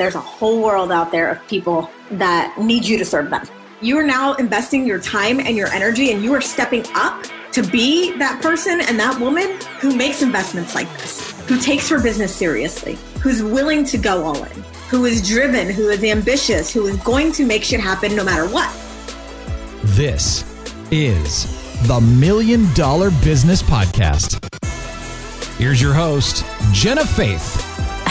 there's a whole world out there of people that need you to serve them. You are now investing your time and your energy, and you are stepping up to be that person and that woman who makes investments like this, who takes her business seriously, who's willing to go all in, who is driven, who is ambitious, who is going to make shit happen no matter what. This is the Million Dollar Business Podcast. Here's your host, Jenna Faith.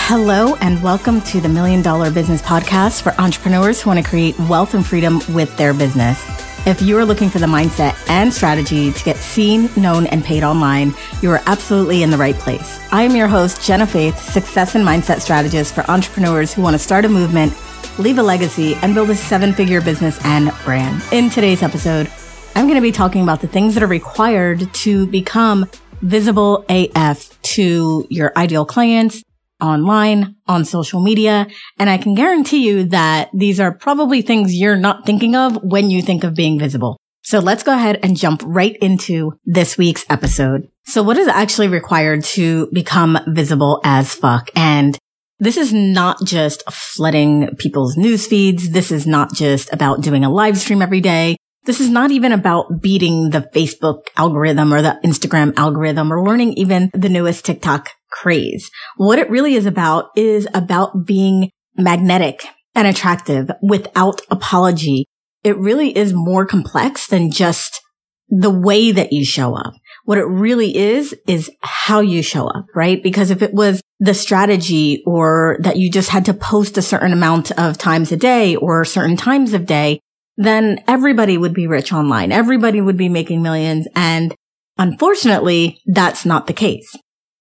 Hello, and welcome to the Million Dollar Business Podcast for entrepreneurs who want to create wealth and freedom with their business. If you are looking for the mindset and strategy to get seen, known, and paid online, you are absolutely in the right place. I am your host, Jenna Faith, success and mindset strategist for entrepreneurs who want to start a movement, leave a legacy, and build a seven figure business and brand. In today's episode, I'm going to be talking about the things that are required to become visible AF to your ideal clients online, on social media. And I can guarantee you that these are probably things you're not thinking of when you think of being visible. So let's go ahead and jump right into this week's episode. So what is actually required to become visible as fuck? And this is not just flooding people's news feeds. This is not just about doing a live stream every day. This is not even about beating the Facebook algorithm or the Instagram algorithm or learning even the newest TikTok craze. What it really is about is about being magnetic and attractive without apology. It really is more complex than just the way that you show up. What it really is, is how you show up, right? Because if it was the strategy or that you just had to post a certain amount of times a day or certain times of day, then everybody would be rich online. Everybody would be making millions. And unfortunately, that's not the case.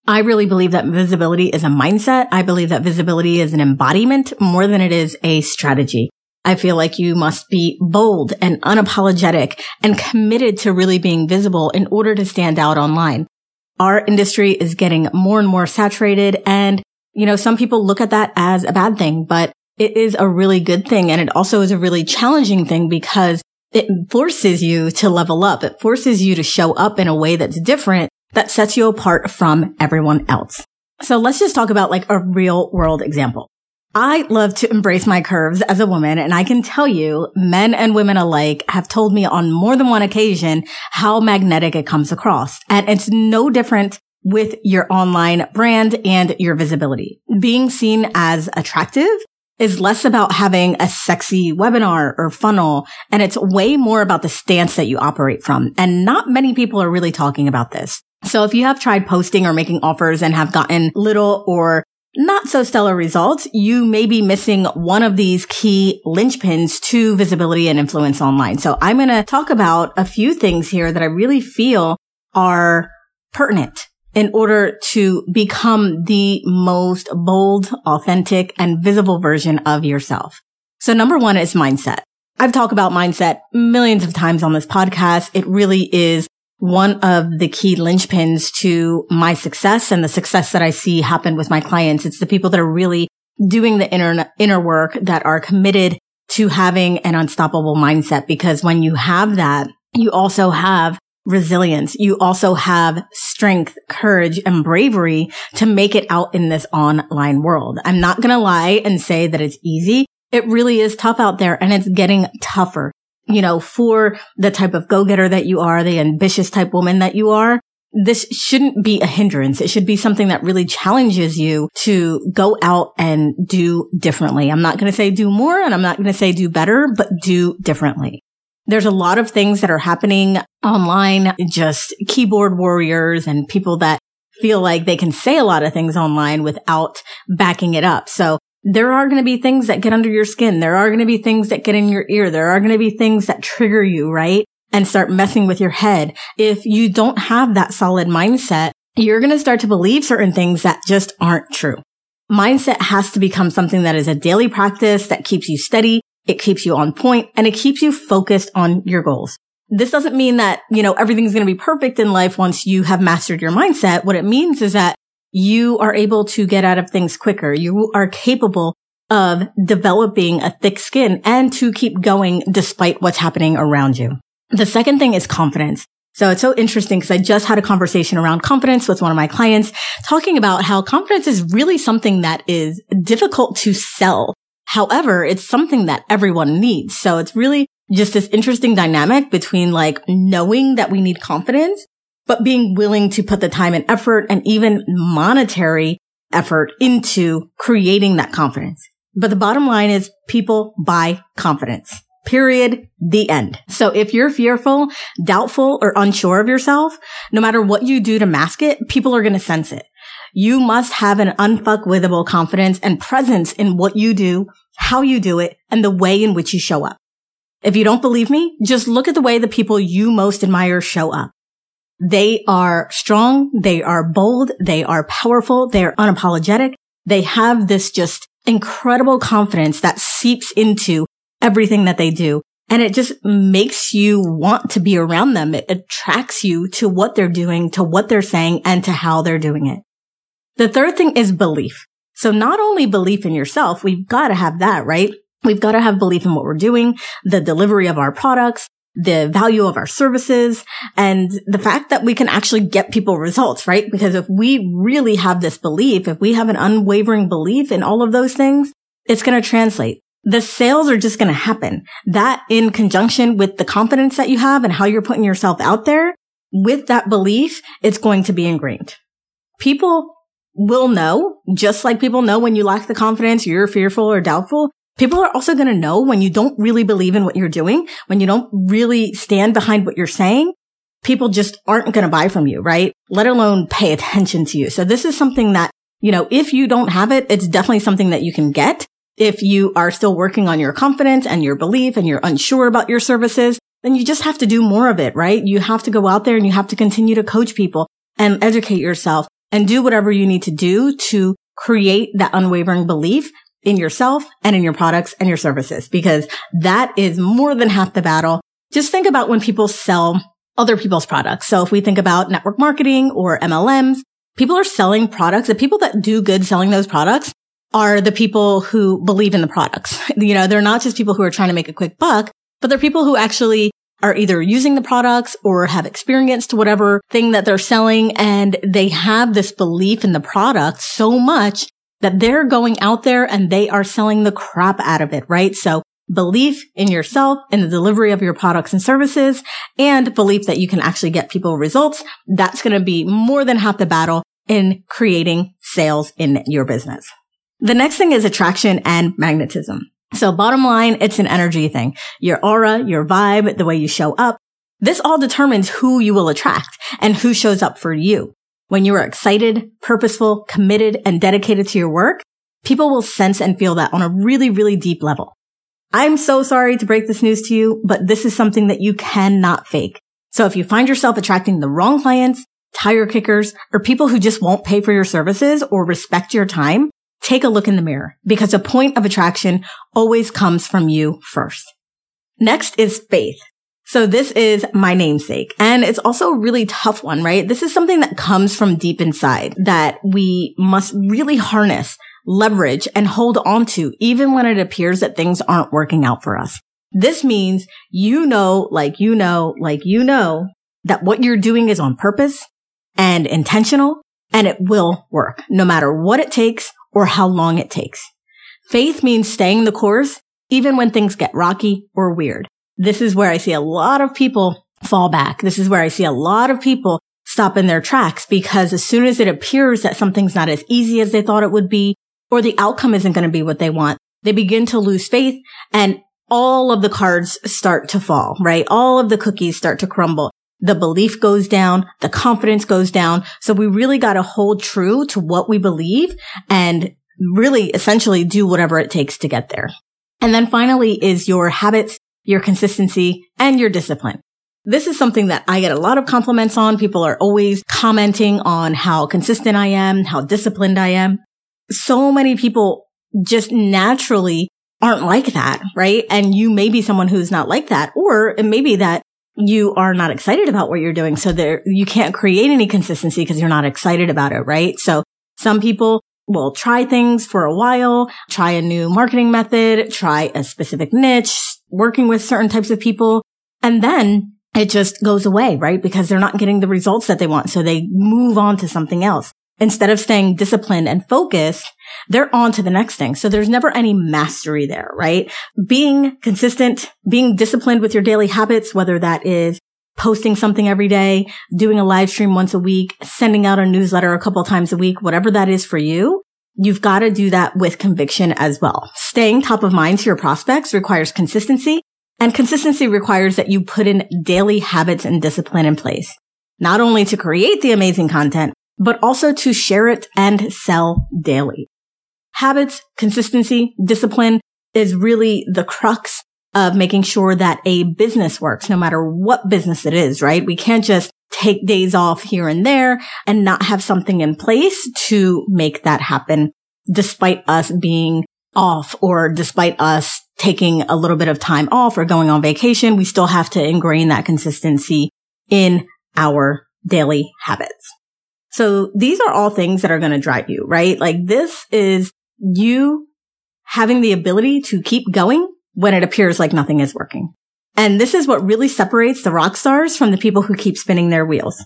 I really believe that visibility is a mindset. I believe that visibility is an embodiment more than it is a strategy. I feel like you must be bold and unapologetic and committed to really being visible in order to stand out online. Our industry is getting more and more saturated and, you know, some people look at that as a bad thing, but it is a really good thing. And it also is a really challenging thing because it forces you to level up. It forces you to show up in a way that's different that sets you apart from everyone else. So let's just talk about like a real world example. I love to embrace my curves as a woman, and I can tell you, men and women alike have told me on more than one occasion how magnetic it comes across. And it's no different with your online brand and your visibility. Being seen as attractive is less about having a sexy webinar or funnel. And it's way more about the stance that you operate from. And not many people are really talking about this. So if you have tried posting or making offers and have gotten little or not so stellar results, you may be missing one of these key linchpins to visibility and influence online. So I'm going to talk about a few things here that I really feel are pertinent in order to become the most bold, authentic, and visible version of yourself. So number one is mindset. I've talked about mindset millions of times on this podcast. It really is one of the key linchpins to my success and the success that I see happen with my clients. It's the people that are really doing the inner, inner work that are committed to having an unstoppable mindset. Because when you have that, you also have resilience. You also have strength, courage, and bravery to make it out in this online world. I'm not going to lie and say that it's easy. It really is tough out there and it's getting tougher. You know, for the type of go-getter that you are, the ambitious type woman that you are, this shouldn't be a hindrance. It should be something that really challenges you to go out and do differently. I'm not going to say do more and I'm not going to say do better, but do differently. There's a lot of things that are happening online, just keyboard warriors and people that feel like they can say a lot of things online without backing it up. So there are going to be things that get under your skin. There are going to be things that get in your ear. There are going to be things that trigger you, right? And start messing with your head. If you don't have that solid mindset, you're going to start to believe certain things that just aren't true. Mindset has to become something that is a daily practice that keeps you steady, it keeps you on point and it keeps you focused on your goals. This doesn't mean that, you know, everything's going to be perfect in life once you have mastered your mindset. What it means is that you are able to get out of things quicker. You are capable of developing a thick skin and to keep going despite what's happening around you. The second thing is confidence. So it's so interesting because I just had a conversation around confidence with one of my clients talking about how confidence is really something that is difficult to sell. However, it's something that everyone needs. So it's really just this interesting dynamic between like knowing that we need confidence, but being willing to put the time and effort and even monetary effort into creating that confidence. But the bottom line is people buy confidence. Period. The end. So if you're fearful, doubtful, or unsure of yourself, no matter what you do to mask it, people are going to sense it. You must have an unfuckwithable confidence and presence in what you do, how you do it, and the way in which you show up. If you don't believe me, just look at the way the people you most admire show up. They are strong. They are bold. They are powerful. They are unapologetic. They have this just incredible confidence that seeps into everything that they do. And it just makes you want to be around them. It attracts you to what they're doing, to what they're saying, and to how they're doing it. The third thing is belief. So not only belief in yourself, we've got to have that, right? We've got to have belief in what we're doing, the delivery of our products, the value of our services, and the fact that we can actually get people results, right? Because if we really have this belief, if we have an unwavering belief in all of those things, it's going to translate the sales are just going to happen. That in conjunction with the confidence that you have and how you're putting yourself out there with that belief, it's going to be ingrained. People will know, just like people know when you lack the confidence, you're fearful or doubtful. People are also going to know when you don't really believe in what you're doing, when you don't really stand behind what you're saying. People just aren't going to buy from you, right? Let alone pay attention to you. So this is something that, you know, if you don't have it, it's definitely something that you can get if you are still working on your confidence and your belief and you're unsure about your services, then you just have to do more of it, right? You have to go out there and you have to continue to coach people and educate yourself and do whatever you need to do to create that unwavering belief in yourself and in your products and your services because that is more than half the battle. Just think about when people sell other people's products. So if we think about network marketing or MLMs, people are selling products. The people that do good selling those products are the people who believe in the products. You know, they're not just people who are trying to make a quick buck, but they're people who actually are either using the products or have experienced whatever thing that they're selling. And they have this belief in the product so much that they're going out there and they are selling the crap out of it, right? So belief in yourself and the delivery of your products and services and belief that you can actually get people results. That's going to be more than half the battle in creating sales in your business. The next thing is attraction and magnetism. So bottom line, it's an energy thing. Your aura, your vibe, the way you show up. This all determines who you will attract and who shows up for you. When you are excited, purposeful, committed, and dedicated to your work, people will sense and feel that on a really, really deep level. I'm so sorry to break this news to you, but this is something that you cannot fake. So if you find yourself attracting the wrong clients, tire kickers, or people who just won't pay for your services or respect your time, take a look in the mirror because a point of attraction always comes from you first. Next is faith. So this is my namesake and it's also a really tough one, right? This is something that comes from deep inside that we must really harness, leverage and hold on to even when it appears that things aren't working out for us. This means you know, like you know, like you know that what you're doing is on purpose and intentional and it will work no matter what it takes or how long it takes. Faith means staying the course even when things get rocky or weird. This is where I see a lot of people fall back. This is where I see a lot of people stop in their tracks because as soon as it appears that something's not as easy as they thought it would be or the outcome isn't going to be what they want, they begin to lose faith and all of the cards start to fall, right? All of the cookies start to crumble. The belief goes down. The confidence goes down. So we really got to hold true to what we believe and really essentially do whatever it takes to get there. And then finally is your habits, your consistency and your discipline. This is something that I get a lot of compliments on. People are always commenting on how consistent I am, how disciplined I am. So many people just naturally aren't like that, right? And you may be someone who's not like that, or it may be that you are not excited about what you're doing. So there, you can't create any consistency because you're not excited about it, right? So some people will try things for a while, try a new marketing method, try a specific niche, working with certain types of people. And then it just goes away, right? Because they're not getting the results that they want. So they move on to something else. Instead of staying disciplined and focused, they're on to the next thing. So there's never any mastery there, right? Being consistent, being disciplined with your daily habits, whether that is posting something every day, doing a live stream once a week, sending out a newsletter a couple times a week, whatever that is for you, you've got to do that with conviction as well. Staying top of mind to your prospects requires consistency and consistency requires that you put in daily habits and discipline in place, not only to create the amazing content, but also to share it and sell daily. Habits, consistency, discipline is really the crux of making sure that a business works, no matter what business it is, right? We can't just take days off here and there and not have something in place to make that happen despite us being off or despite us taking a little bit of time off or going on vacation. We still have to ingrain that consistency in our daily habits. So these are all things that are going to drive you, right? Like this is you having the ability to keep going when it appears like nothing is working. And this is what really separates the rock stars from the people who keep spinning their wheels.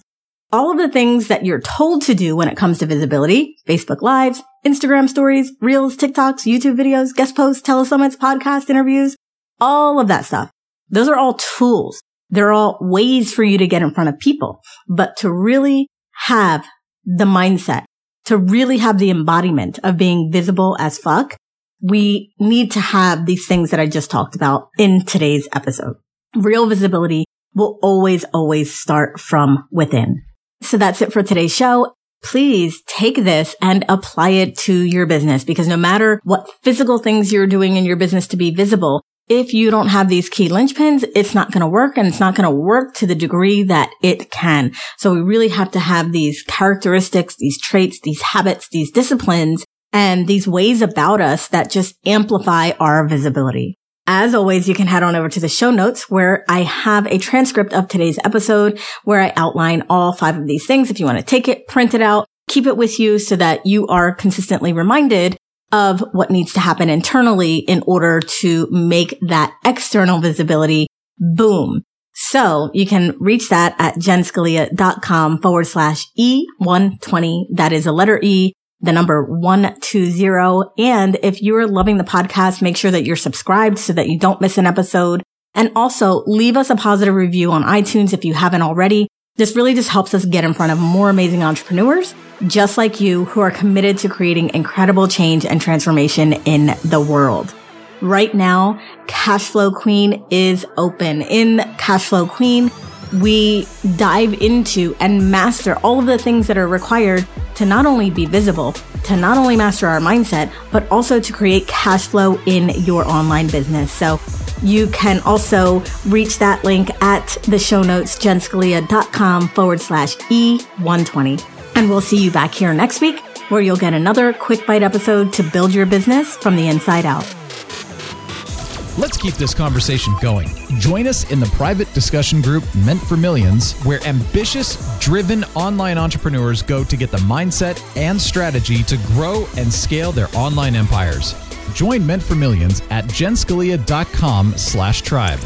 All of the things that you're told to do when it comes to visibility, Facebook lives, Instagram stories, reels, TikToks, YouTube videos, guest posts, telesummits, podcast interviews, all of that stuff. Those are all tools. They're all ways for you to get in front of people, but to really have the mindset, to really have the embodiment of being visible as fuck, we need to have these things that I just talked about in today's episode. Real visibility will always, always start from within. So that's it for today's show. Please take this and apply it to your business because no matter what physical things you're doing in your business to be visible, if you don't have these key linchpins, it's not going to work and it's not going to work to the degree that it can. So we really have to have these characteristics, these traits, these habits, these disciplines and these ways about us that just amplify our visibility. As always, you can head on over to the show notes where I have a transcript of today's episode where I outline all five of these things. If you want to take it, print it out, keep it with you so that you are consistently reminded of what needs to happen internally in order to make that external visibility boom. So you can reach that at jenscalia.com forward slash E120. That is a letter E the number 120. And if you're loving the podcast, make sure that you're subscribed so that you don't miss an episode. And also leave us a positive review on iTunes if you haven't already. This really just helps us get in front of more amazing entrepreneurs just like you who are committed to creating incredible change and transformation in the world. Right now, Cashflow Queen is open. In Cashflow Queen, we dive into and master all of the things that are required to not only be visible, to not only master our mindset, but also to create cash flow in your online business. So you can also reach that link at the show notes, jenscalia.com forward slash E120. And we'll see you back here next week where you'll get another quick bite episode to build your business from the inside out. Let's keep this conversation going. Join us in the private discussion group Meant for Millions, where ambitious, driven online entrepreneurs go to get the mindset and strategy to grow and scale their online empires. Join Meant for Millions at jenscalia.com slash tribe.